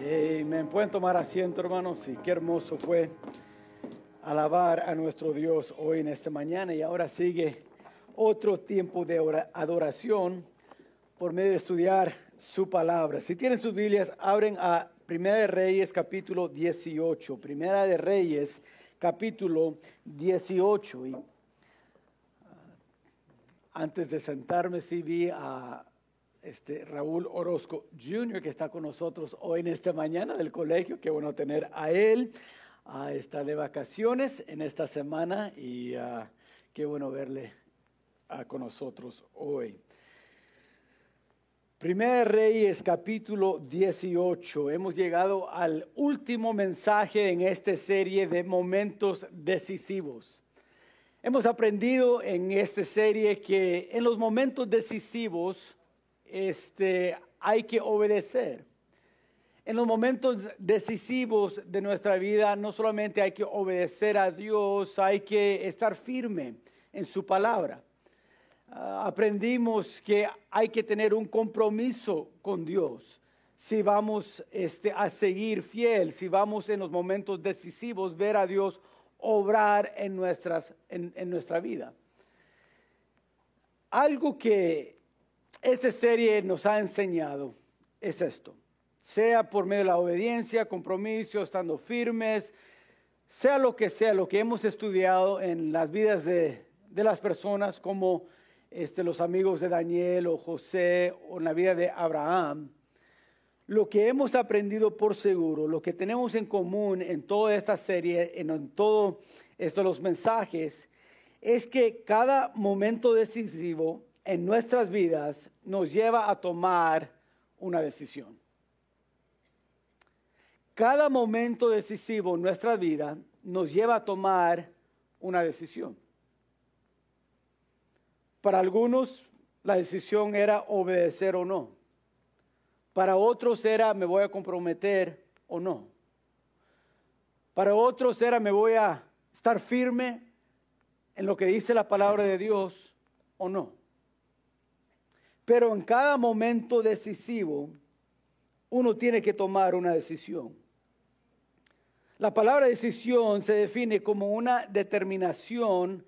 me Pueden tomar asiento, hermanos. Y qué hermoso fue alabar a nuestro Dios hoy en esta mañana. Y ahora sigue otro tiempo de adoración por medio de estudiar su palabra. Si tienen sus Biblias, abren a Primera de Reyes capítulo 18. Primera de Reyes capítulo 18. Y ah, antes de sentarme, sí vi a este, Raúl Orozco Jr., que está con nosotros hoy en esta mañana del colegio. Qué bueno tener a él. Uh, está de vacaciones en esta semana y uh, qué bueno verle con nosotros hoy. Primer Reyes capítulo 18. Hemos llegado al último mensaje en esta serie de momentos decisivos. Hemos aprendido en esta serie que en los momentos decisivos este, hay que obedecer. En los momentos decisivos de nuestra vida no solamente hay que obedecer a Dios, hay que estar firme en su palabra. Ah, aprendimos que hay que tener un compromiso con Dios si vamos este, a seguir fiel, si vamos en los momentos decisivos ver a Dios obrar en, nuestras, en nuestra vida. Algo que esta serie nos ha enseñado es esto, sea por medio de la obediencia, compromiso, estando firmes, sea lo que sea, lo que hemos estudiado en las vidas de, las personas como este, los amigos de Daniel o José o en la vida de Abraham, lo que hemos aprendido por seguro, lo que tenemos en común en toda esta serie, en, en todos los mensajes, es que cada momento decisivo en nuestras vidas nos lleva a tomar una decisión. Cada momento decisivo en nuestra vida nos lleva a tomar una decisión. Para algunos la decisión era obedecer o no. Para otros era me voy a comprometer o no. Para otros era me voy a estar firme en lo que dice la palabra de Dios o no. Pero en cada momento decisivo, uno tiene que tomar una decisión. La palabra decisión se define como una determinación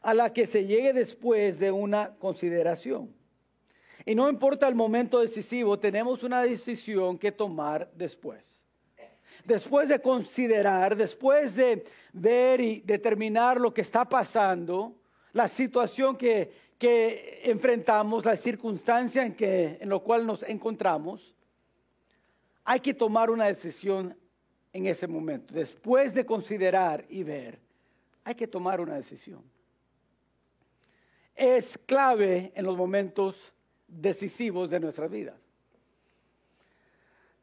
a la que se llegue después de una consideración. Y no importa el momento decisivo, tenemos una decisión que tomar después. Después de considerar, después de ver y determinar lo que está pasando, la situación que, que enfrentamos, la circunstancia en, que, en la cual nos encontramos, hay que tomar una decisión en ese momento. Después de considerar y ver, hay que tomar una decisión. Es clave en los momentos decisivos de nuestra vida.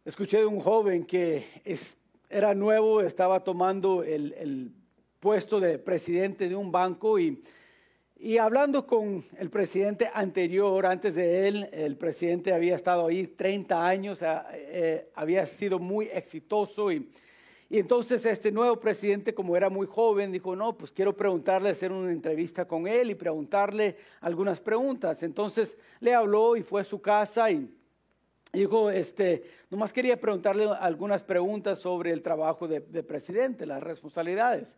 Escuché de un joven que era nuevo, estaba tomando el, el puesto de presidente de un banco y y hablando con el presidente anterior, antes de él, el presidente había estado ahí 30 años, eh, había sido muy exitoso y, y, entonces este nuevo presidente, como era muy joven, dijo, no, pues quiero preguntarle, hacer una entrevista con él y preguntarle algunas preguntas. Entonces le habló y fue a su casa y dijo, este, nomás quería preguntarle algunas preguntas sobre el trabajo de, de presidente, las responsabilidades.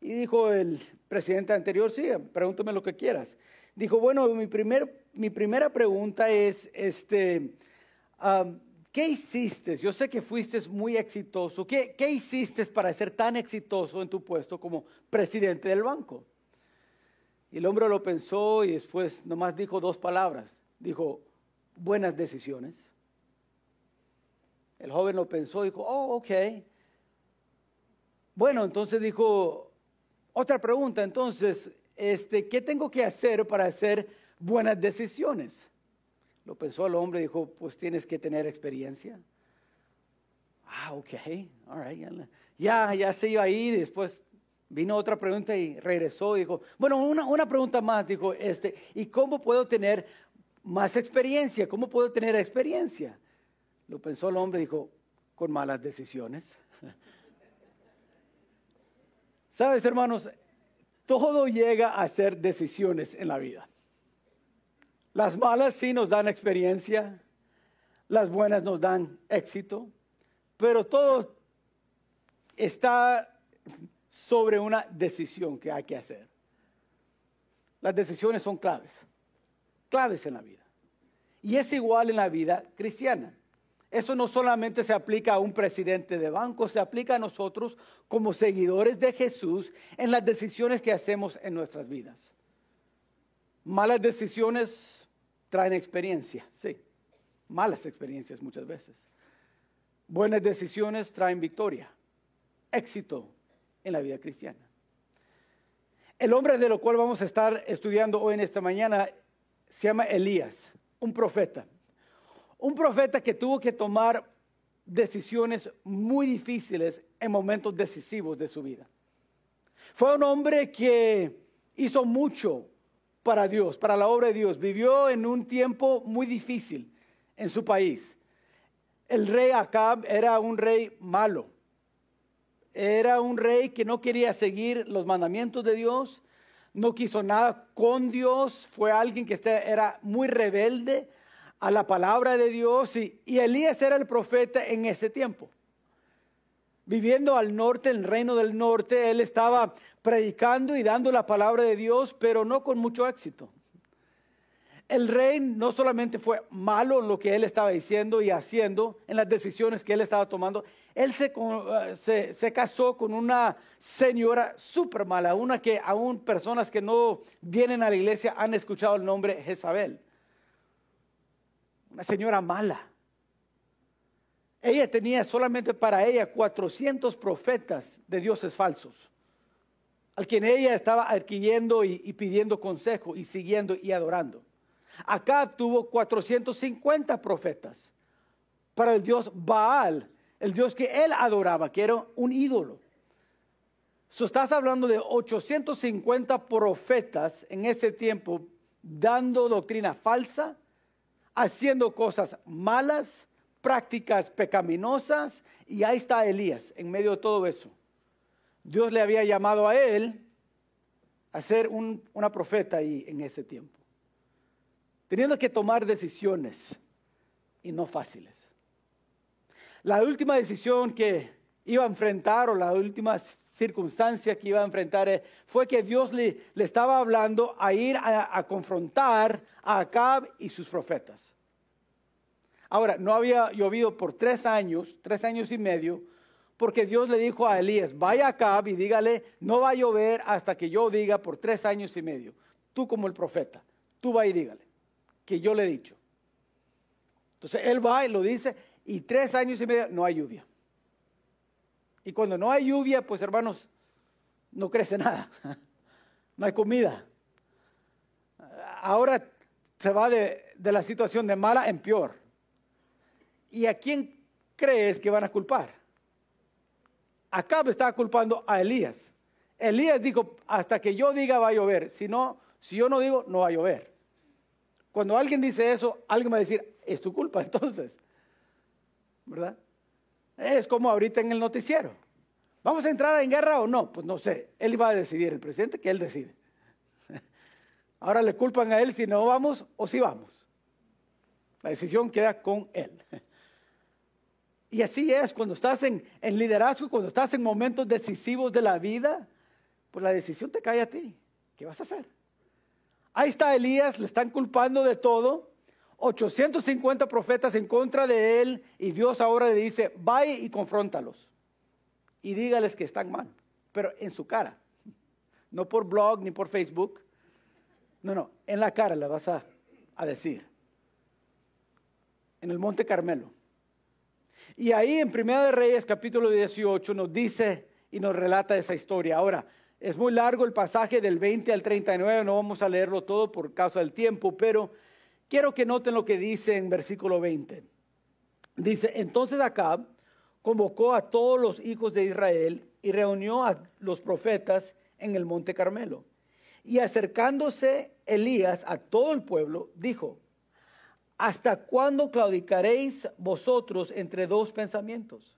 Y dijo el presidente anterior, sí, pregúntame lo que quieras. Dijo, bueno, mi, primer, mi primera pregunta es, este, ¿qué hiciste? Yo sé que fuiste muy exitoso. ¿Qué, ¿Qué hiciste para ser tan exitoso en tu puesto como presidente del banco? Y el hombre lo pensó y después nomás dijo dos palabras. Dijo, buenas decisiones. El joven lo pensó y dijo, oh, ok. Bueno, entonces dijo, otra pregunta, entonces, este, ¿qué tengo que hacer para hacer buenas decisiones? Lo pensó el hombre y dijo, pues tienes que tener experiencia. Ah, ok, all right. Ya, ya se iba a ir y después vino otra pregunta y regresó y dijo, bueno, una, una pregunta más, dijo, este, ¿y cómo puedo tener más experiencia? ¿Cómo puedo tener experiencia? Lo pensó el hombre y dijo, con malas decisiones. Sabes, hermanos, todo llega a ser decisiones en la vida. Las malas sí nos dan experiencia, las buenas nos dan éxito, pero todo está sobre una decisión que hay que hacer. Las decisiones son claves, claves en la vida. Y es igual en la vida cristiana. Eso no solamente se aplica a un presidente de banco, se aplica a nosotros como seguidores de Jesús en las decisiones que hacemos en nuestras vidas. Malas decisiones traen experiencia, sí, malas experiencias muchas veces. Buenas decisiones traen victoria, éxito en la vida cristiana. El hombre de lo cual vamos a estar estudiando hoy en esta mañana se llama Elías, un profeta. Un profeta que tuvo que tomar decisiones muy difíciles en momentos decisivos de su vida. Fue un hombre que hizo mucho para Dios, para la obra de Dios. Vivió en un tiempo muy difícil en su país. El rey Acab era un rey malo. Era un rey que no quería seguir los mandamientos de Dios, no quiso nada con Dios, fue alguien que era muy rebelde a la palabra de Dios y, Elías era el profeta en ese tiempo. Viviendo al norte, en el reino del norte, él estaba predicando y dando la palabra de Dios, pero no con mucho éxito. El rey no solamente fue malo en lo que él estaba diciendo y haciendo, en las decisiones que él estaba tomando, él se, se, se casó con una señora súper mala, una que aún personas que no vienen a la iglesia han escuchado el nombre Jezabel una señora mala. Ella tenía solamente para ella 400 profetas de dioses falsos, al quien ella estaba adquiriendo y, pidiendo consejo y siguiendo y adorando. Acá tuvo 450 profetas para el dios Baal, el dios que él adoraba, que era un ídolo. So, estás hablando de 850 profetas en ese tiempo dando doctrina falsa haciendo cosas malas, prácticas pecaminosas, y ahí está Elías en medio de todo eso. Dios le había llamado a él a ser una profeta ahí en ese tiempo, teniendo que tomar decisiones y no fáciles. La última decisión que iba a enfrentar o la última circunstancia que iba a enfrentar eh, fue que Dios le, le estaba hablando a ir a confrontar a Acab y sus profetas. Ahora, no había llovido por tres años, tres años y medio, porque Dios le dijo a Elías, vaya a Acab y dígale, no va a llover hasta que yo diga por tres años y medio. Tú como el profeta, tú va y dígale, que yo le he dicho. Entonces él va y lo dice, y tres años y medio no hay lluvia. Y cuando no hay lluvia, pues hermanos, no crece nada, no hay comida. Ahora se va de, la situación de mala en peor. ¿Y a quién crees que van a culpar? Me estaba culpando a Elías. Elías dijo, hasta que yo diga va a llover. Si no, si yo no digo, no va a llover. Cuando alguien dice eso, alguien va a decir, es tu culpa entonces. ¿Verdad? Es como ahorita en el noticiero. ¿Vamos a entrar en guerra o no? Pues no sé. Él va a decidir, el presidente, que él decide. Ahora le culpan a él si no vamos o si vamos. La decisión queda con él. Y así es, cuando estás en, liderazgo, cuando estás en momentos decisivos de la vida, pues la decisión te cae a ti. ¿Qué vas a hacer? Ahí está Elías, le están culpando de todo. 850 profetas en contra de él y Dios ahora le dice, vaya y confróntalos. Y dígales que están mal, pero en su cara. No por blog ni por Facebook. No, no, en la cara le vas a, a decir. En el Monte Carmelo. Y ahí en Primera de Reyes capítulo 18 nos dice y nos relata esa historia. Ahora, es muy largo el pasaje del 20 al 39, no vamos a leerlo todo por causa del tiempo, pero quiero que noten lo que dice en versículo 20. Dice, entonces Acab convocó a todos los hijos de Israel y reunió a los profetas en el monte Carmelo. Y acercándose Elías a todo el pueblo, dijo, ¿Hasta cuándo claudicaréis vosotros entre dos pensamientos?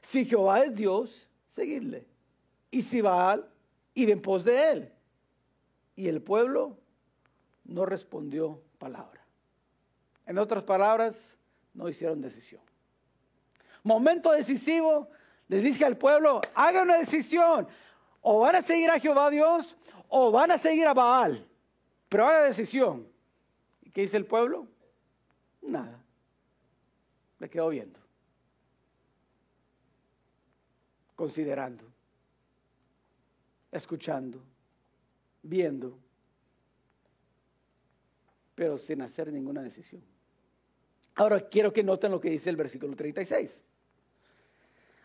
Si Jehová es Dios, seguidle. Y si Baal, id en pos de él. Y el pueblo no respondió palabra. En otras palabras, no hicieron decisión. Momento decisivo, les dice al pueblo, haga una decisión. O van a seguir a Jehová Dios o van a seguir a Baal. Pero haga decisión. ¿Y qué dice el pueblo? Nada. Le quedó viendo. Considerando. Escuchando. Viendo. Pero sin hacer ninguna decisión. Ahora quiero que noten lo que dice el versículo 36.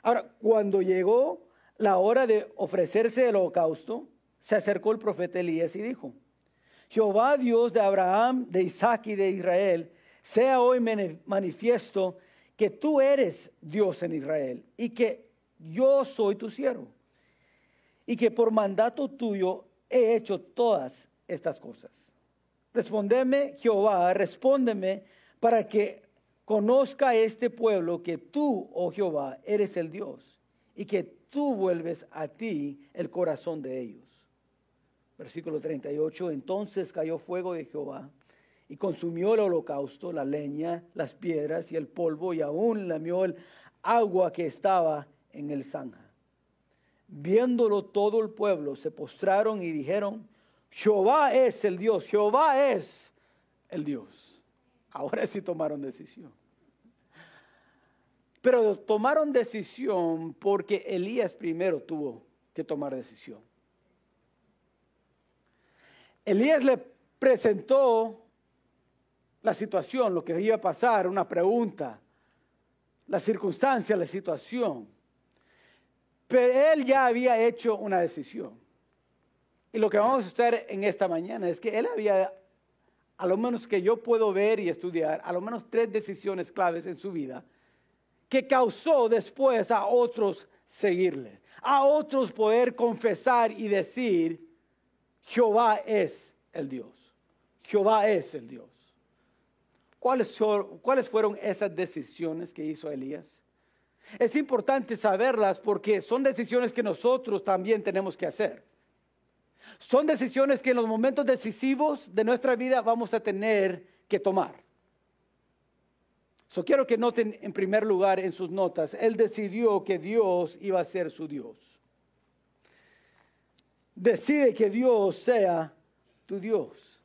Ahora, cuando llegó la hora de ofrecerse el holocausto, se acercó el profeta Elías y dijo, Jehová Dios de Abraham, de Isaac y de Israel, sea hoy manifiesto que tú eres Dios en Israel y que yo soy tu siervo y que por mandato tuyo he hecho todas estas cosas. Respondeme, Jehová, respóndeme para que conozca este pueblo que tú, oh Jehová, eres el Dios y que tú vuelves a ti el corazón de ellos. Versículo 38, entonces cayó fuego de Jehová y consumió el holocausto, la leña, las piedras y el polvo y aún lamió el agua que estaba en el zanja. Viéndolo todo el pueblo, se postraron y dijeron, Jehová es el Dios, Jehová es el Dios. Ahora sí tomaron decisión. Pero tomaron decisión porque Elías primero tuvo que tomar decisión. Elías le presentó la situación, lo que iba a pasar, una pregunta, la circunstancia, la situación. Pero él ya había hecho una decisión. Y lo que vamos a hacer en esta mañana es que él había, a lo menos que yo puedo ver y estudiar, a lo menos tres decisiones claves en su vida que causó después a otros seguirle, a otros poder confesar y decir, Jehová es el Dios. Jehová es el Dios. ¿Cuáles, ¿Cuáles fueron esas decisiones que hizo Elías? Es importante saberlas porque son decisiones que nosotros también tenemos que hacer. Son decisiones que en los momentos decisivos de nuestra vida vamos a tener que tomar. So quiero que noten en primer lugar en sus notas, él decidió que Dios iba a ser su Dios decide que Dios sea tu Dios.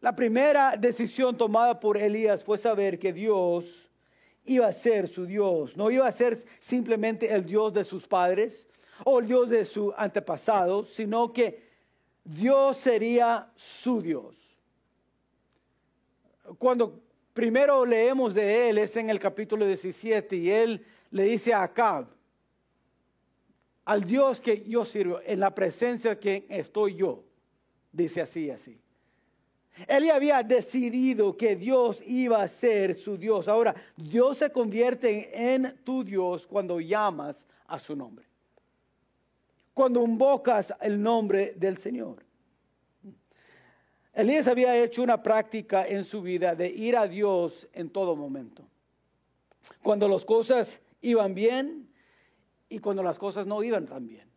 La primera decisión tomada por Elías fue saber que Dios iba a ser su Dios. No iba a ser simplemente el Dios de sus padres o el Dios de su antepasado, sino que Dios sería su Dios. Cuando primero leemos de él es en el capítulo 17 y él le dice a Acab, al Dios que yo sirvo, en la presencia de quien estoy yo. Dice así, así. Él había decidido que Dios iba a ser su Dios. Ahora, Dios se convierte en tu Dios cuando llamas a su nombre. Cuando invocas el nombre del Señor. Elías había hecho una práctica en su vida de ir a Dios en todo momento. Cuando las cosas iban bien, y cuando las cosas no iban tan bien.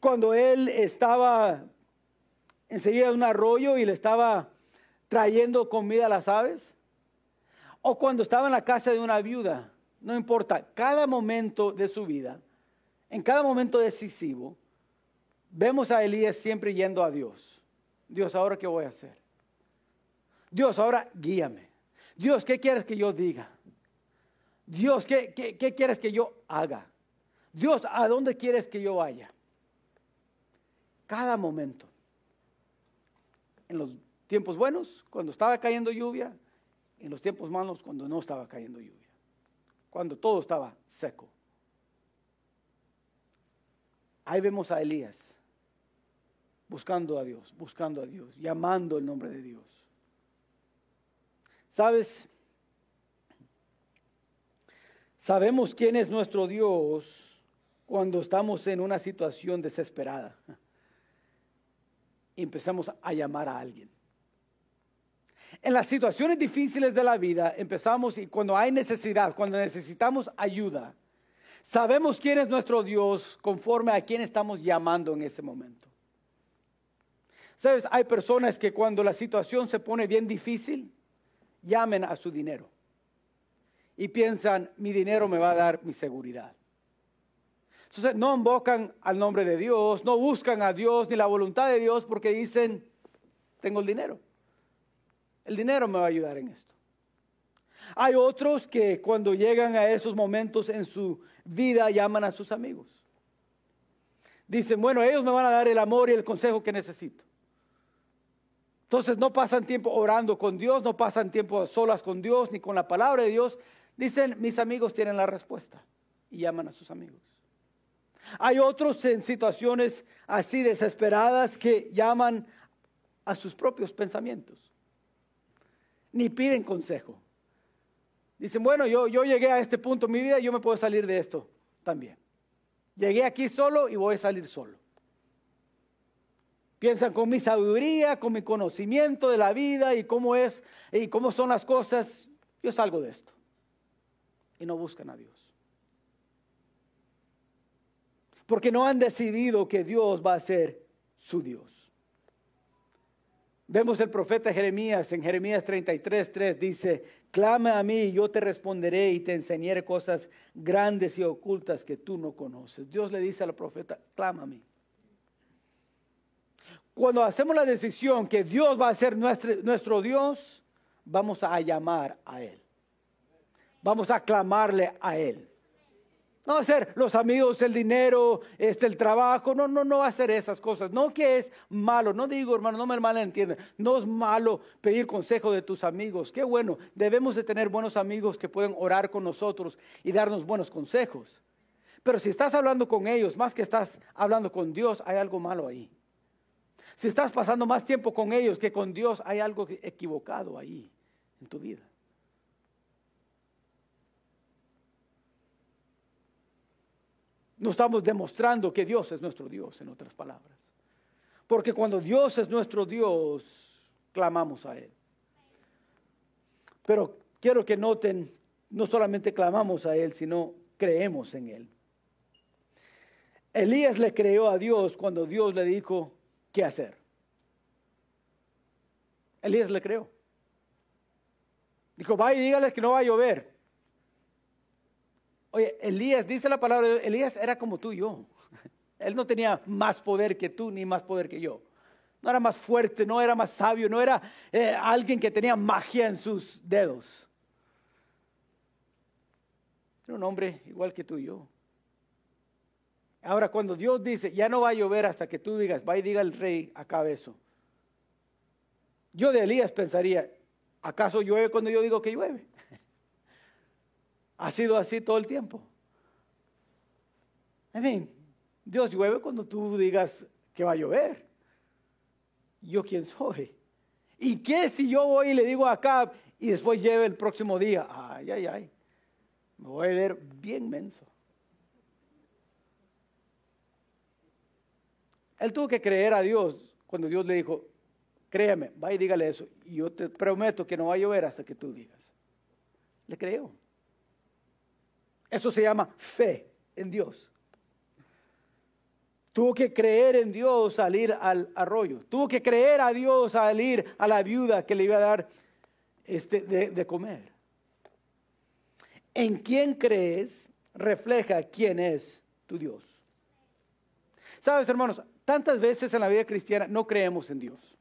Cuando él estaba enseguida en un arroyo y le estaba trayendo comida a las aves. O cuando estaba en la casa de una viuda. No importa, cada momento de su vida, en cada momento decisivo, vemos a Elías siempre yendo a Dios. Dios, ahora qué voy a hacer? Dios, ahora guíame. Dios, ¿qué quieres que yo diga? Dios, ¿qué, qué, qué quieres que yo haga? Dios, ¿a dónde quieres que yo vaya? Cada momento. En los tiempos buenos, cuando estaba cayendo lluvia, en los tiempos malos, cuando no estaba cayendo lluvia. Cuando todo estaba seco. Ahí vemos a Elías buscando a Dios, buscando a Dios, llamando el nombre de Dios. ¿Sabes? Sabemos quién es nuestro Dios cuando estamos en una situación desesperada empezamos a llamar a alguien. En las situaciones difíciles de la vida empezamos y cuando hay necesidad, cuando necesitamos ayuda, sabemos quién es nuestro Dios conforme a quién estamos llamando en ese momento. Sabes, hay personas que cuando la situación se pone bien difícil, llamen a su dinero, y piensan, mi dinero me va a dar mi seguridad. Entonces no invocan al nombre de Dios, no buscan a Dios ni la voluntad de Dios porque dicen, tengo el dinero. El dinero me va a ayudar en esto. Hay otros que cuando llegan a esos momentos en su vida llaman a sus amigos. Dicen, bueno, ellos me van a dar el amor y el consejo que necesito. Entonces no pasan tiempo orando con Dios, no pasan tiempo a solas con Dios ni con la palabra de Dios. Dicen, mis amigos tienen la respuesta y llaman a sus amigos. Hay otros en situaciones así desesperadas que llaman a sus propios pensamientos. Ni piden consejo. Dicen, bueno, yo, yo llegué a este punto en mi vida, yo me puedo salir de esto también. Llegué aquí solo y voy a salir solo. Piensan con mi sabiduría, con mi conocimiento de la vida y cómo es y cómo son las cosas, yo salgo de esto. Y no buscan a Dios. Porque no han decidido que Dios va a ser su Dios. Vemos el profeta Jeremías en Jeremías 33, 3 dice, clama a mí y yo te responderé y te enseñaré cosas grandes y ocultas que tú no conoces. Dios le dice al profeta, clama a mí. Cuando hacemos la decisión que Dios va a ser nuestro, nuestro Dios, vamos a llamar a Él. Vamos a clamarle a Él. No va a ser los amigos, el dinero, este, el trabajo. No, no, no va a ser esas cosas. No que es malo. No digo, hermano, no me malentiendan. No es malo pedir consejo de tus amigos. Qué bueno. Debemos de tener buenos amigos que pueden orar con nosotros y darnos buenos consejos. Pero si estás hablando con ellos, más que estás hablando con Dios, hay algo malo ahí. Si estás pasando más tiempo con ellos que con Dios, hay algo equivocado ahí en tu vida. No estamos demostrando que Dios es nuestro Dios, en otras palabras. Porque cuando Dios es nuestro Dios, clamamos a Él. Pero quiero que noten, no solamente clamamos a Él, sino creemos en Él. Elías le creyó a Dios cuando Dios le dijo, qué hacer. Elías le creó. Dijo, vaya y dígales que no va a llover. Oye, Elías, dice la palabra, Elías era como tú y yo. Él no tenía más poder que tú ni más poder que yo. No era más fuerte, no era más sabio, no era eh, alguien que tenía magia en sus dedos. Era un hombre igual que tú y yo. Ahora, cuando Dios dice, ya no va a llover hasta que tú digas, va y diga el rey, acabe eso. Yo de Elías pensaría, ¿acaso llueve cuando yo digo que llueve? Ha sido así todo el tiempo. En Dios llueve cuando tú digas que va a llover. ¿Yo quién soy? ¿Y qué si yo voy y le digo acá y después lleve el próximo día? Ay, ay, ay. Me voy a ver bien menso. Él tuvo que creer a Dios cuando Dios le dijo, créeme, va y dígale eso. Y yo te prometo que no va a llover hasta que tú digas. Le creo. Eso se llama fe en Dios. Tuvo que creer en Dios salir al arroyo. Tuvo que creer a Dios salir a la viuda que le iba a dar este, de, comer. En quién crees refleja quién es tu Dios. Sabes, hermanos, Tantas veces en la vida cristiana no creemos en Dios.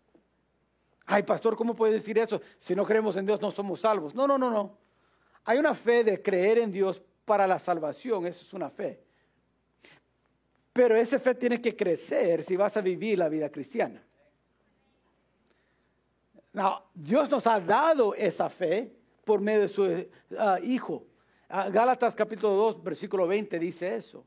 Ay, pastor, ¿cómo puede decir eso? Si no creemos en Dios no somos salvos. No, no, no, no. Hay una fe de creer en Dios para la salvación, eso es una fe. Pero esa fe tiene que crecer si vas a vivir la vida cristiana. No, Dios nos ha dado esa fe por medio de su ah, Hijo. Ah, Gálatas capítulo 2, versículo 20 dice eso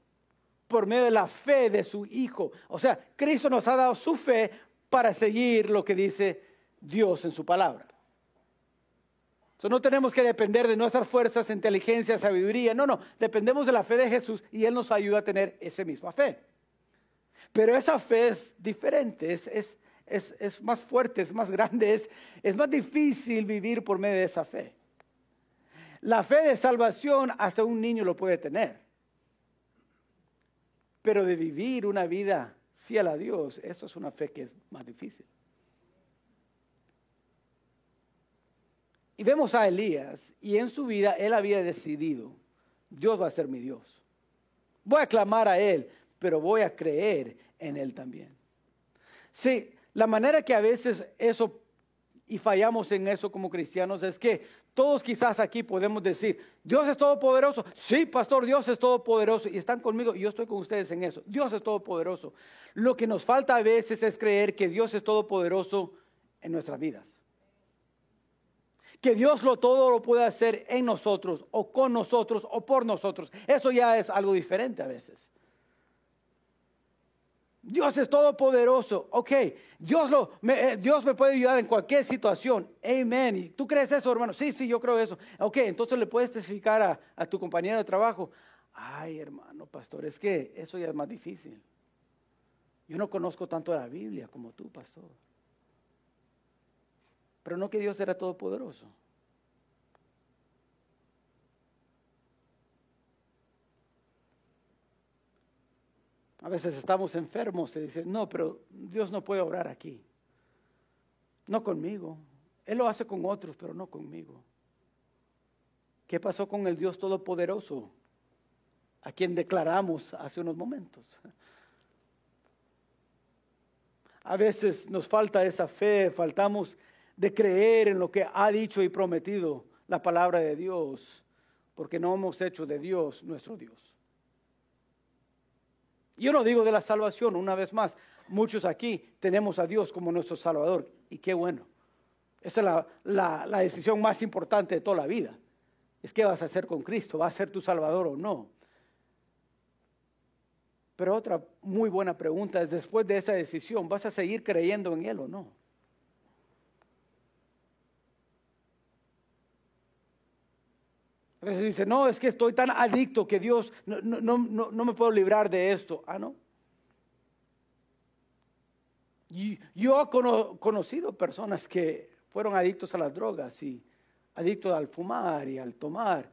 por medio de la fe de su Hijo. O sea, Cristo nos ha dado su fe para seguir lo que dice Dios en su palabra. No tenemos que depender de nuestras fuerzas, inteligencia, sabiduría. No, no, dependemos de la fe de Jesús y Él nos ayuda a tener esa misma fe. Pero esa fe es diferente, es, es, es más fuerte, es más grande, es, es más difícil vivir por medio de esa fe. La fe de salvación hasta un niño lo puede tener. Pero de vivir una vida fiel a Dios, eso es una fe que es más difícil. Y vemos a Elías y en su vida él había decidido, Dios va a ser mi Dios. Voy a clamar a Él, pero voy a creer en Él también. Sí, la manera que a veces eso, y fallamos en eso como cristianos, es que todos quizás aquí podemos decir, Dios es todopoderoso. Sí, pastor, Dios es todopoderoso. Y están conmigo y yo estoy con ustedes en eso. Dios es todopoderoso. Lo que nos falta a veces es creer que Dios es todopoderoso en nuestras vidas. Que Dios lo todo lo puede hacer en nosotros o con nosotros o por nosotros. Eso ya es algo diferente a veces. Dios es todopoderoso. Ok, Dios, lo, me, eh, Dios me puede ayudar en cualquier situación. Amén. ¿Y tú crees eso, hermano? Sí, sí, yo creo eso. Ok, entonces le puedes testificar a, a tu compañero de trabajo. Ay, hermano, pastor, es que eso ya es más difícil. Yo no conozco tanto la Biblia como tú, pastor. Pero no que Dios era todopoderoso. A veces estamos enfermos y dicen, no, pero Dios no puede orar aquí. No conmigo. Él lo hace con otros, pero no conmigo. ¿Qué pasó con el Dios Todopoderoso? A quien declaramos hace unos momentos. A veces nos falta esa fe, faltamos de creer en lo que ha dicho y prometido la palabra de Dios, porque no hemos hecho de Dios nuestro Dios. Yo no digo de la salvación, una vez más, muchos aquí tenemos a Dios como nuestro Salvador y qué bueno. Esa es la, la, decisión más importante de toda la vida. Es qué vas a hacer con Cristo, va a ser tu Salvador o no. Pero otra muy buena pregunta es, después de esa decisión, ¿vas a seguir creyendo en Él o no? A veces dice, no, es que estoy tan adicto que Dios no, no, no, no me puedo librar de esto. Ah, no. Yo he conocido personas que fueron adictos a las drogas y adictos al fumar y al tomar.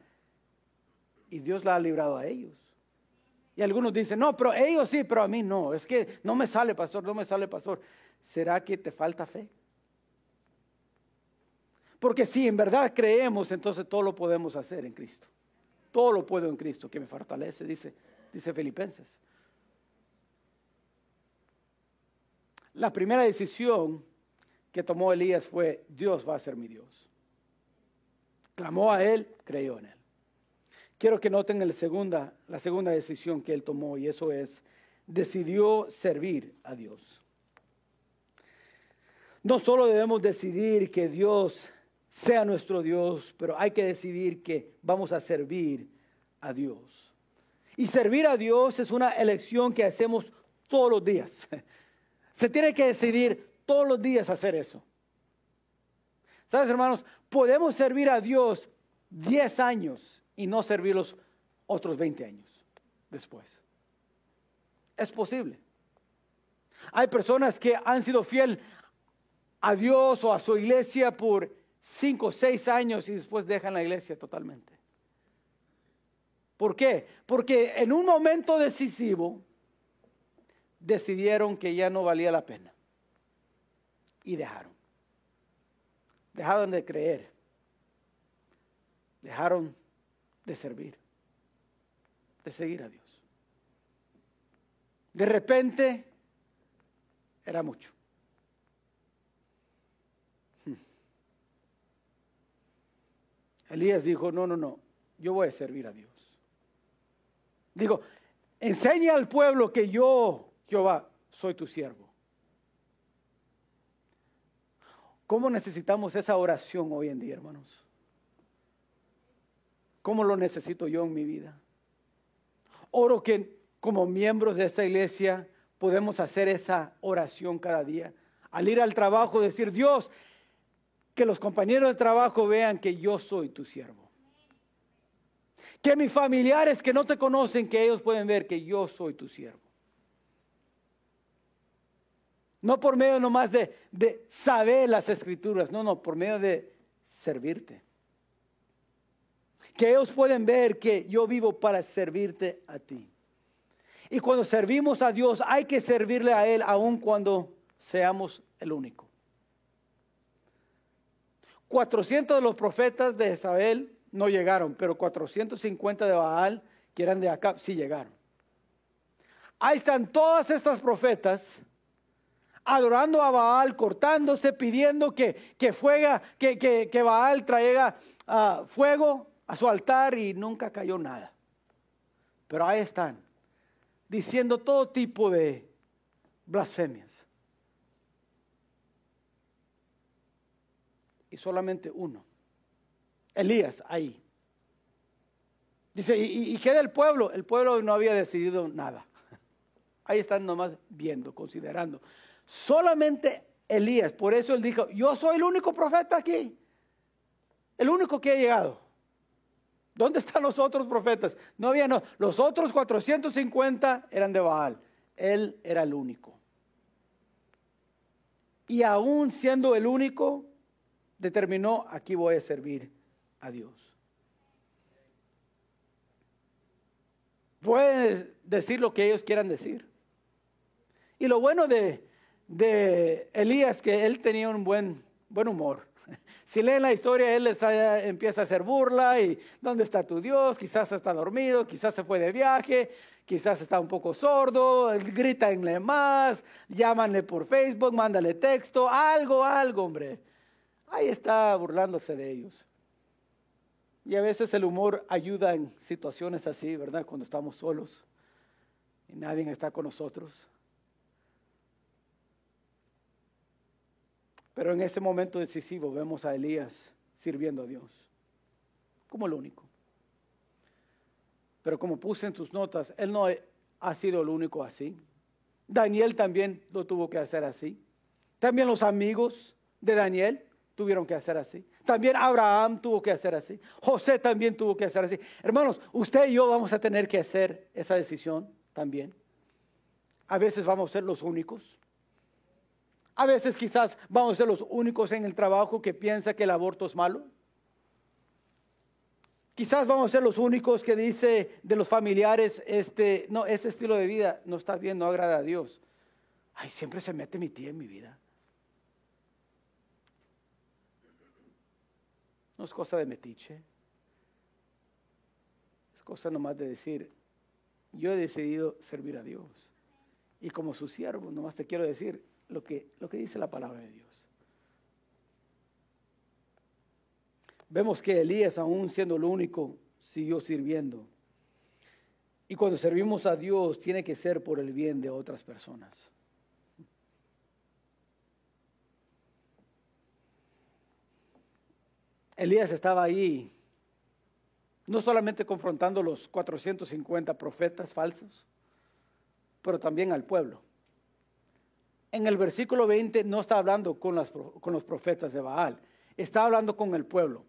Y Dios la ha librado a ellos. Y algunos dicen, no, pero ellos sí, pero a mí no. Es que no me sale, pastor, no me sale, pastor. ¿Será que te falta fe? Porque si en verdad creemos, entonces todo lo podemos hacer en Cristo. Todo lo puedo en Cristo que me fortalece, dice, dice Filipenses. La primera decisión que tomó Elías fue, Dios va a ser mi Dios. Clamó a él, creyó en él. Quiero que noten el segunda, la segunda decisión que él tomó y eso es, decidió servir a Dios. No solo debemos decidir que Dios sea nuestro Dios, pero hay que decidir que vamos a servir a Dios. Y servir a Dios es una elección que hacemos todos los días. Se tiene que decidir todos los días hacer eso. ¿Sabes, hermanos? Podemos servir a Dios 10 años y no servir los otros 20 años después. Es posible. Hay personas que han sido fiel a Dios o a su iglesia por cinco seis años y después dejan la iglesia totalmente. ¿Por qué? Porque en un momento decisivo decidieron que ya no valía la pena y dejaron. Dejaron de creer. Dejaron de servir, de seguir a Dios. De repente era mucho. Elías dijo, no, no, no, yo voy a servir a Dios. Digo, enseña al pueblo que yo, Jehová, soy tu siervo. ¿Cómo necesitamos esa oración hoy en día, hermanos? ¿Cómo lo necesito yo en mi vida? Oro que como miembros de esta iglesia podemos hacer esa oración cada día. Al ir al trabajo, decir, Dios, que los compañeros de trabajo vean que yo soy tu siervo. Que mis familiares que no te conocen, que ellos pueden ver que yo soy tu siervo. No por medio nomás de, de saber las escrituras, no, no, por medio de servirte. Que ellos pueden ver que yo vivo para servirte a ti. Y cuando servimos a Dios, hay que servirle a Él aun cuando seamos el único. 400 de los profetas de Isabel no llegaron, pero 450 de Baal, que eran de acá, sí llegaron. Ahí están todas estas profetas adorando a Baal, cortándose, pidiendo que, que, fuega, que, que, Baal traiga ah, fuego a su altar y nunca cayó nada. Pero ahí están, diciendo todo tipo de blasfemias. Solamente uno, Elías, ahí. Dice, ¿y, y qué del pueblo? El pueblo no había decidido nada. Ahí están nomás viendo, considerando. Solamente Elías, por eso él dijo, yo soy el único profeta aquí, el único que ha llegado. ¿Dónde están los otros profetas? No había, no. Los otros 450 eran de Baal. Él era el único. Y aún siendo el único, determinó, aquí voy a servir a Dios. Pueden decir lo que ellos quieran decir. Y lo bueno de, de Elías que él tenía un buen, buen humor. Si leen la historia, él les empieza a hacer burla y ¿dónde está tu Dios? Quizás está dormido, quizás se fue de viaje, quizás está un poco sordo, grítanle más, llámanle por Facebook, mándale texto, algo, algo, hombre. Ahí está burlándose de ellos. Y a veces el humor ayuda en situaciones así, ¿verdad? Cuando estamos solos y nadie está con nosotros. Pero en ese momento decisivo vemos a Elías sirviendo a Dios como el único. Pero como puse en tus notas, él no ha sido el único así. Daniel también lo tuvo que hacer así. También los amigos de Daniel tuvieron que hacer así. También Abraham tuvo que hacer así. José también tuvo que hacer así. Hermanos, usted y yo vamos a tener que hacer esa decisión también. A veces vamos a ser los únicos. A veces quizás vamos a ser los únicos en el trabajo que piensa que el aborto es malo. Quizás vamos a ser los únicos que dice de los familiares, este, no, ese estilo de vida no está bien, no agrada a Dios. Ay, siempre se mete mi tía en mi vida. No es cosa de metiche. Es cosa nomás de decir, yo he decidido servir a Dios. Y como su siervo, nomás te quiero decir, lo que, lo que dice la palabra de Dios. Vemos que Elías, aún siendo el único, siguió sirviendo. Y cuando servimos a Dios, tiene que ser por el bien de otras personas. Elías estaba ahí, no solamente confrontando los 450 profetas falsos, pero también al pueblo en el versículo 20 no está hablando con, con los profetas de Baal, está hablando con el pueblo.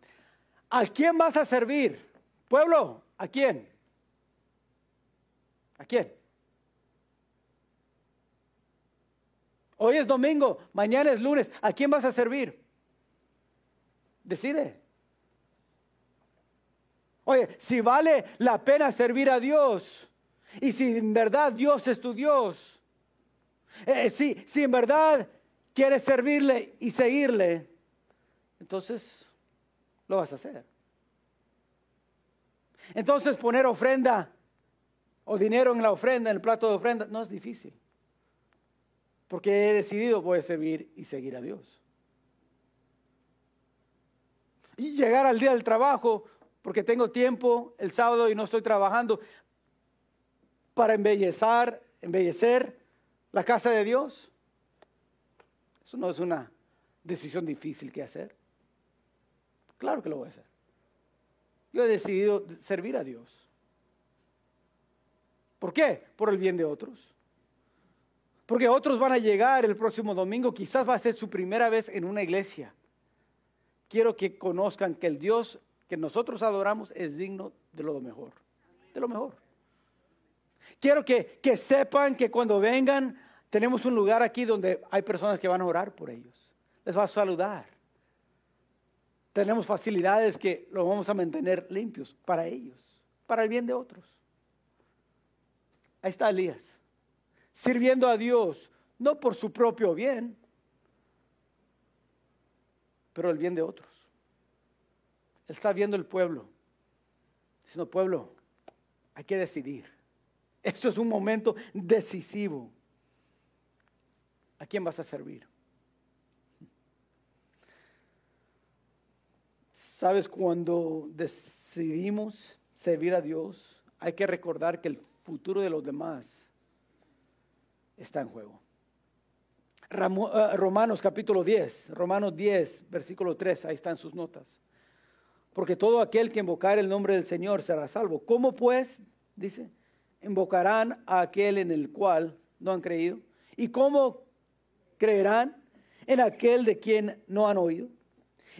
¿A quién vas a servir? Pueblo, ¿a quién? ¿A quién? Hoy es domingo, mañana es lunes. ¿A quién vas a servir? Decide. Oye, si vale la pena servir a Dios y si en verdad Dios es tu Dios, eh, si, si en verdad quieres servirle y seguirle, entonces lo vas a hacer. Entonces poner ofrenda o dinero en la ofrenda, en el plato de ofrenda, no es difícil. Porque he decidido voy a servir y seguir a Dios. Y llegar al día del trabajo, porque tengo tiempo el sábado y no estoy trabajando, para embellecer, embellecer la casa de Dios. Eso no es una decisión difícil que hacer. Claro que lo voy a hacer. Yo he decidido servir a Dios. ¿Por qué? Por el bien de otros. Porque otros van a llegar el próximo domingo, quizás va a ser su primera vez en una iglesia. Quiero que conozcan que el Dios que nosotros adoramos es digno de lo mejor, de lo mejor. Quiero que, que sepan que cuando vengan, tenemos un lugar aquí donde hay personas que van a orar por ellos. Les va a saludar. Tenemos facilidades que lo vamos a mantener limpios para ellos, para el bien de otros. Ahí está Elías, sirviendo a Dios, no por su propio bien, pero el bien de otros. Él está viendo el pueblo. Diciendo, pueblo, hay que decidir. Esto es un momento decisivo. ¿A quién vas a servir? Sabes, cuando decidimos servir a Dios, hay que recordar que el futuro de los demás está en juego. Eh, Romanos capítulo 10, Romanos 10, versículo 3, ahí están sus notas. Porque todo aquel que invocar el nombre del Señor será salvo. ¿Cómo pues, dice, invocarán a aquel en el cual no han creído? ¿Y cómo creerán en aquel de quien no han oído?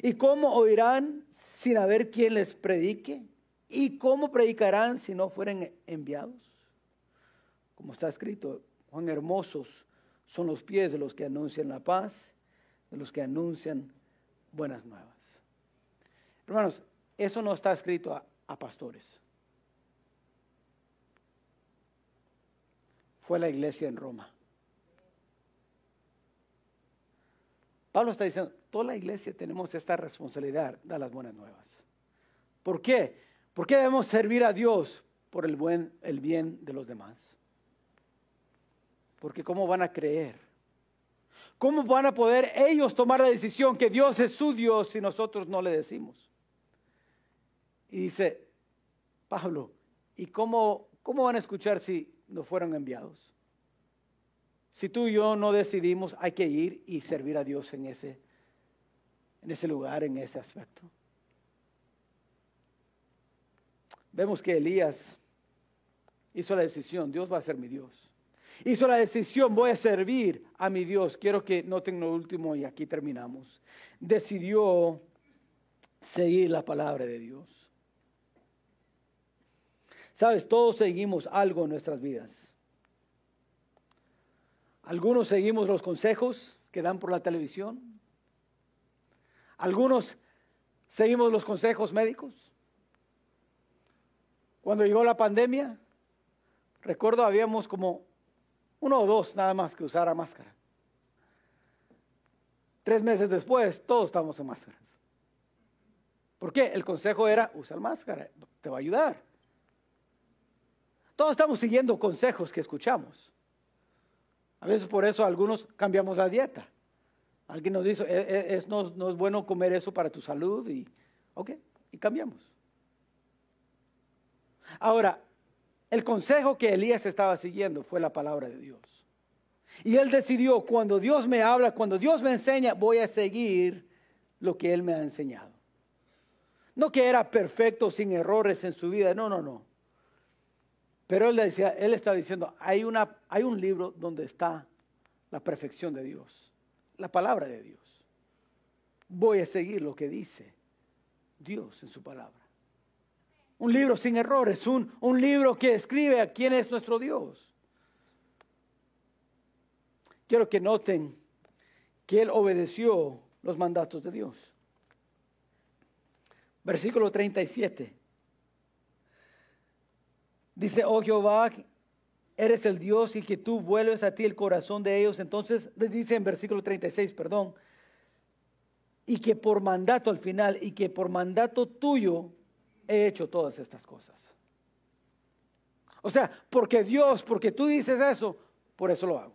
¿Y cómo oirán sin haber quien les predique? ¿Y cómo predicarán si no fueren enviados? Como está escrito, cuán hermosos son los pies de los que anuncian la paz, de los que anuncian buenas nuevas. Hermanos, eso no está escrito a, pastores. Fue la iglesia en Roma. Pablo está diciendo, toda la iglesia tenemos esta responsabilidad de las buenas nuevas. ¿Por qué? ¿Por qué debemos servir a Dios por el, buen, el bien de los demás? Porque ¿cómo van a creer? ¿Cómo van a poder ellos tomar la decisión que Dios es su Dios si nosotros no le decimos? Y dice, Pablo, ¿y cómo, cómo van a escuchar si no fueron enviados? Si tú y yo no decidimos, hay que ir y servir a Dios en ese, en ese lugar, en ese aspecto. Vemos que Elías hizo la decisión, Dios va a ser mi Dios. Hizo la decisión, voy a servir a mi Dios. Quiero que noten lo último y aquí terminamos. Decidió seguir la palabra de Dios. Sabes, todos seguimos algo en nuestras vidas. Algunos seguimos los consejos que dan por la televisión. Algunos seguimos los consejos médicos. Cuando llegó la pandemia, recuerdo habíamos como uno o dos nada más que usara máscara. Tres meses después, todos estamos en máscaras. ¿Por qué? El consejo era, usa máscara, te va a ayudar. Todos estamos siguiendo consejos que escuchamos. A veces por eso algunos cambiamos la dieta. Alguien nos dice, e, e, es, no, es bueno comer eso para tu salud y, ok, y cambiamos. Ahora, el consejo que Elías estaba siguiendo fue la palabra de Dios. Y él decidió, cuando Dios me habla, cuando Dios me enseña, voy a seguir lo que Él me ha enseñado. No que era perfecto, sin errores en su vida, no, no, no. Pero él decía, él está diciendo, hay, una, hay un libro donde está la perfección de Dios, la palabra de Dios. Voy a seguir lo que dice Dios en su palabra. Un libro sin errores, un, un libro que escribe a quién es nuestro Dios. Quiero que noten que él obedeció los mandatos de Dios. Versículo 37. Dice, oh Jehová, eres el Dios y que tú vuelves a ti el corazón de ellos. Entonces, dice en versículo 36, perdón, y que por mandato al final, y que por mandato tuyo he hecho todas estas cosas. O sea, porque Dios, porque tú dices eso, por eso lo hago.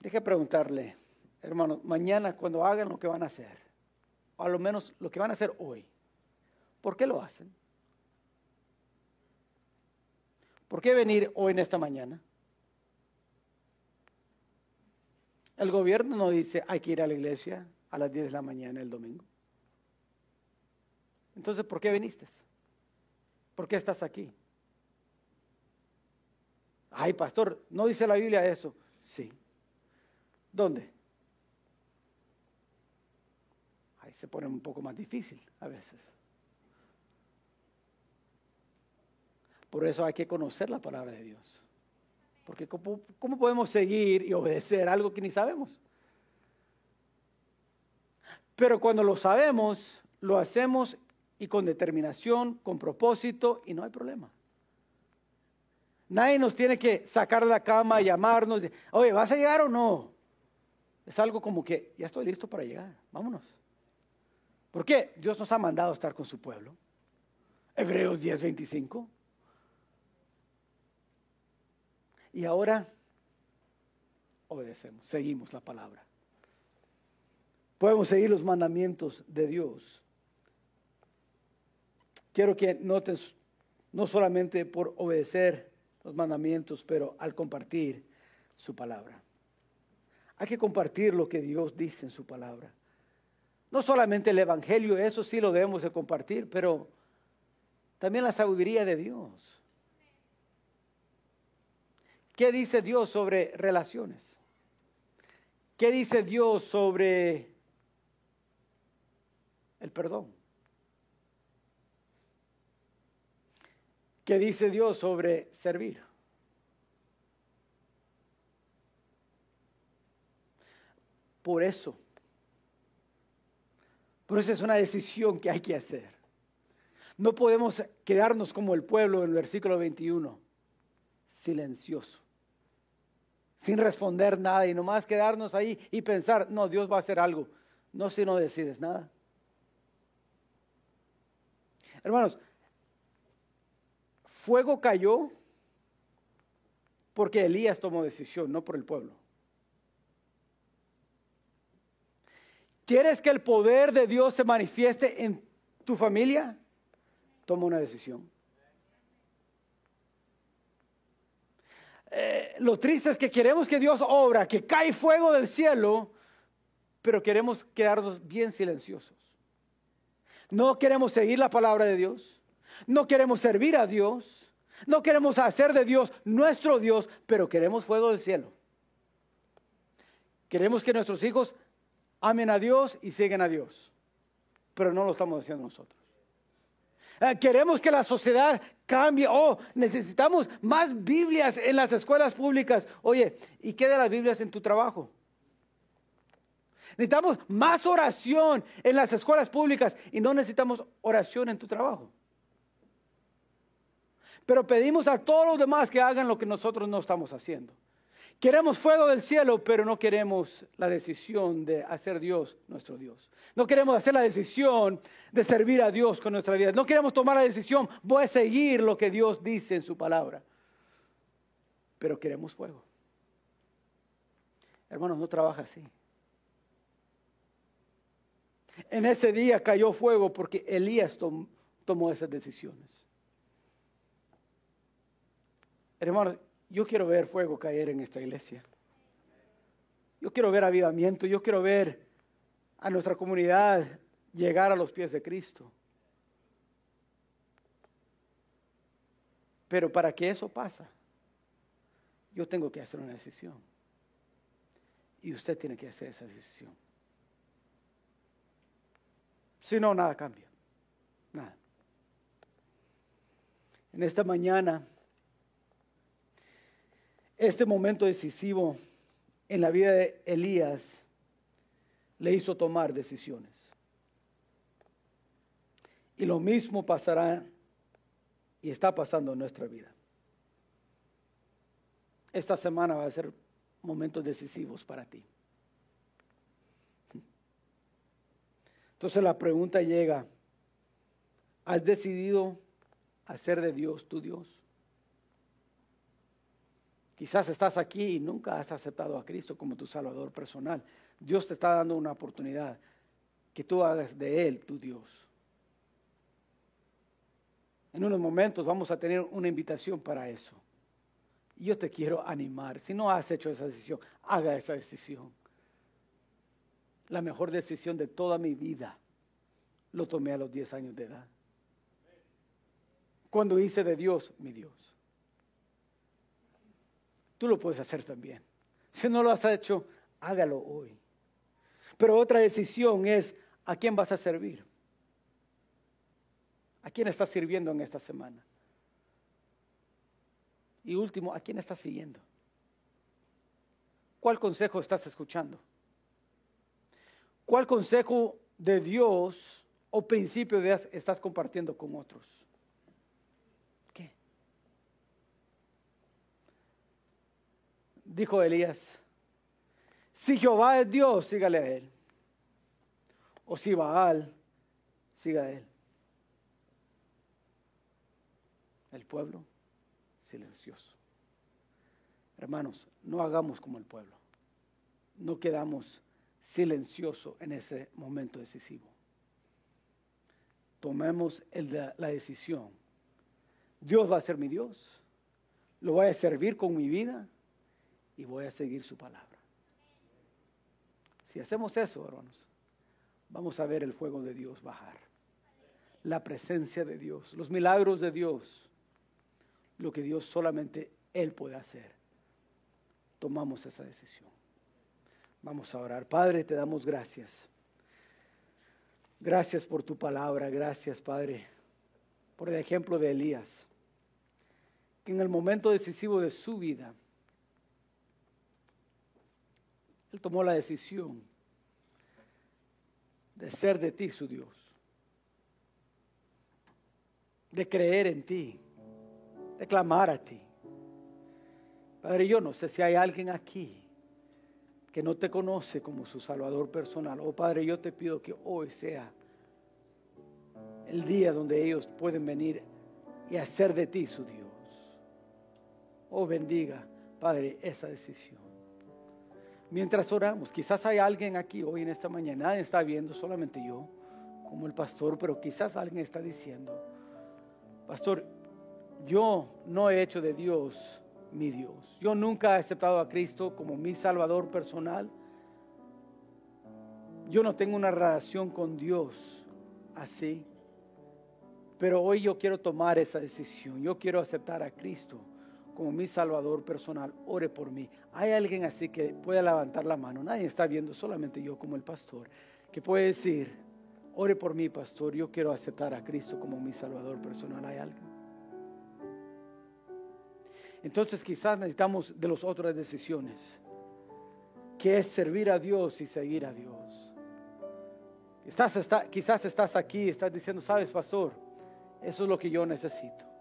Deje preguntarle, hermano, mañana cuando hagan lo que van a hacer, o a lo menos lo que van a hacer hoy, ¿por qué lo hacen? ¿Por qué venir hoy en esta mañana? El gobierno no dice hay que ir a la iglesia a las 10 de la mañana el domingo. Entonces, ¿por qué viniste? ¿Por qué estás aquí? Ay, pastor, ¿no dice la Biblia eso? Sí. ¿Dónde? Ahí se pone un poco más difícil a veces. Por eso hay que conocer la palabra de Dios. Porque ¿cómo, ¿cómo, podemos seguir y obedecer algo que ni sabemos? Pero cuando lo sabemos, lo hacemos y con determinación, con propósito, y no hay problema. Nadie nos tiene que sacar de la cama, llamarnos, oye, ¿vas a llegar o no? Es algo como que ya estoy listo para llegar, vámonos. ¿Por qué? Dios nos ha mandado a estar con su pueblo. Hebreos 10:25. Y ahora obedecemos, seguimos la palabra. Podemos seguir los mandamientos de Dios. Quiero que notes, no solamente por obedecer los mandamientos, pero al compartir su palabra. Hay que compartir lo que Dios dice en su palabra. No solamente el Evangelio, eso sí lo debemos de compartir, pero también la sabiduría de Dios. ¿Qué dice Dios sobre relaciones? ¿Qué dice Dios sobre el perdón? ¿Qué dice Dios sobre servir? Por eso, por eso es una decisión que hay que hacer. No podemos quedarnos como el pueblo en el versículo 21, silencioso, sin responder nada y nomás quedarnos ahí y pensar, no, Dios va a hacer algo. No si no decides nada. Hermanos, fuego cayó porque Elías tomó decisión, no por el pueblo. ¿Quieres que el poder de Dios se manifieste en tu familia? Toma una decisión. Eh, lo triste es que queremos que Dios obra, que cae fuego del cielo, pero queremos quedarnos bien silenciosos. No queremos seguir la palabra de Dios. No queremos servir a Dios. No queremos hacer de Dios nuestro Dios, pero queremos fuego del cielo. Queremos que nuestros hijos amen a Dios y siguen a Dios, pero no lo estamos haciendo nosotros. Eh, queremos que la sociedad cambie. Oh, necesitamos más Biblias en las escuelas públicas. Oye, ¿y qué de las Biblias en tu trabajo? Necesitamos más oración en las escuelas públicas y no necesitamos oración en tu trabajo. Pero pedimos a todos los demás que hagan lo que nosotros no estamos haciendo. Queremos fuego del cielo, pero no queremos la decisión de hacer Dios nuestro Dios. No queremos hacer la decisión de servir a Dios con nuestra vida. No queremos tomar la decisión, voy a seguir lo que Dios dice en su palabra. Pero queremos fuego. Hermanos, no trabaja así. En ese día cayó fuego porque Elías tomó esas decisiones. Hermanos, yo quiero ver fuego caer en esta iglesia. Yo quiero ver avivamiento, yo quiero ver a nuestra comunidad llegar a los pies de Cristo. Pero para que eso pase, yo tengo que hacer una decisión. Y usted tiene que hacer esa decisión. Si no, nada cambia. Nada. En esta mañana, este momento decisivo en la vida de Elías le hizo tomar decisiones. Y lo mismo pasará y está pasando en nuestra vida. Esta semana va a ser momentos decisivos para ti. Entonces la pregunta llega, ¿has decidido hacer de Dios tu Dios? Quizás estás aquí y nunca has aceptado a Cristo como tu Salvador personal. Dios te está dando una oportunidad que tú hagas de Él tu Dios. En unos momentos vamos a tener una invitación para eso. Yo te quiero animar. Si no has hecho esa decisión, haga esa decisión la mejor decisión de toda mi vida, lo tomé a los 10 años de edad. Cuando hice de Dios mi Dios. Tú lo puedes hacer también. Si no lo has hecho, hágalo hoy. Pero otra decisión es a quién vas a servir. ¿A quién estás sirviendo en esta semana? Y último, ¿a quién estás siguiendo? ¿Cuál consejo estás escuchando? ¿Cuál consejo de Dios o principio de estás compartiendo con otros? Dijo Elías, si Jehová es Dios, sígale a él. O si Baal, siga a él. El pueblo silencioso. Hermanos, no hagamos como el pueblo. No quedamos silenciosos en ese momento decisivo. Tomemos la decisión. Dios va a ser mi Dios. Lo voy a servir con mi vida y voy a seguir su palabra. Si hacemos eso, hermanos, vamos a ver el fuego de Dios bajar. La presencia de Dios, los milagros de Dios, lo que Dios solamente Él puede hacer. Tomamos esa decisión. Vamos a orar. Padre, te damos gracias. Gracias por tu palabra. Gracias, Padre, por el ejemplo de Elías, que en el momento decisivo de su vida, él tomó la decisión de ser de ti su Dios, de creer en ti, de clamar a ti. Padre, yo no sé si hay alguien aquí que no te conoce como su Salvador personal. Oh Padre, yo te pido que hoy sea el día donde ellos pueden venir y hacer de ti su Dios. Oh bendiga, Padre, esa decisión. Mientras oramos, quizás hay alguien aquí hoy en esta mañana, nadie está viendo, solamente yo, como el pastor, pero quizás alguien está diciendo, pastor, yo no he hecho de Dios mi Dios. Yo nunca he aceptado a Cristo como mi Salvador personal. Yo no tengo una relación con Dios así. Pero hoy yo quiero tomar esa decisión. Yo quiero aceptar a Cristo como mi Salvador personal. Ore por mí. Hay alguien así que puede levantar la mano. Nadie está viendo, solamente yo como el pastor, que puede decir, ore por mí, pastor. Yo quiero aceptar a Cristo como mi Salvador personal. ¿Hay alguien? Entonces quizás necesitamos de las otras decisiones, que es servir a Dios y seguir a Dios. quizás estás aquí estás diciendo, sabes, pastor, eso es lo que yo necesito.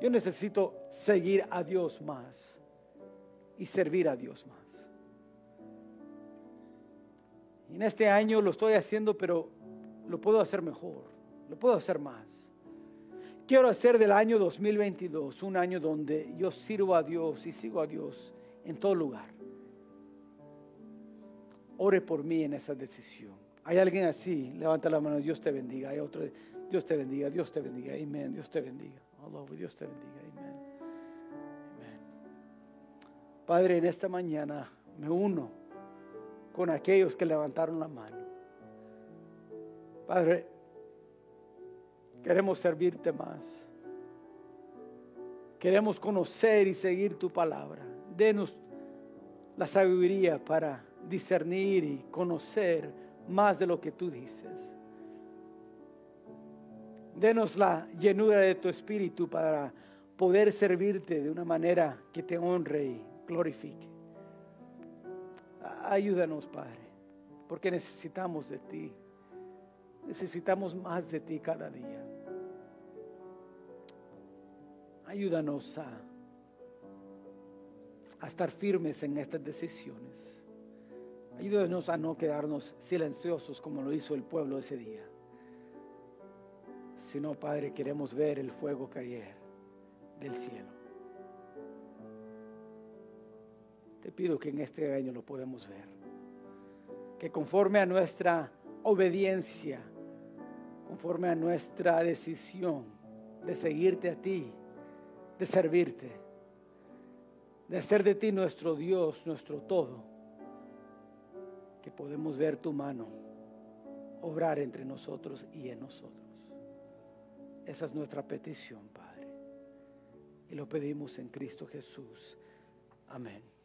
Yo necesito seguir a Dios más y servir a Dios más. En este año lo estoy haciendo, pero lo puedo hacer mejor, lo puedo hacer más. Quiero hacer del año 2022 un año donde yo sirvo a Dios y sigo a Dios en todo lugar. Ore por mí en esa decisión. Hay alguien así, levanta la mano, Dios te bendiga. Hay otro, Dios te bendiga, Dios te bendiga, amén, Dios te bendiga. Dios te bendiga, amén. Padre, en esta mañana me uno con aquellos que levantaron la mano. Padre, Queremos servirte más. Queremos conocer y seguir tu palabra. Denos la sabiduría para discernir y conocer más de lo que tú dices. Denos la llenura de tu espíritu para poder servirte de una manera que te honre y glorifique. Ayúdanos, Padre, porque necesitamos de ti. Necesitamos más de ti cada día. Ayúdanos a, a estar firmes en estas decisiones. Ayúdanos a no quedarnos silenciosos como lo hizo el pueblo ese día. Sino, Padre, queremos ver el fuego caer del cielo. Te pido que en este año lo podemos ver. Que conforme a nuestra obediencia, conforme a nuestra decisión de seguirte a ti, de servirte, de hacer de ti nuestro Dios, nuestro todo, que podemos ver tu mano obrar entre nosotros y en nosotros. Esa es nuestra petición, Padre. Y lo pedimos en Cristo Jesús. Amén.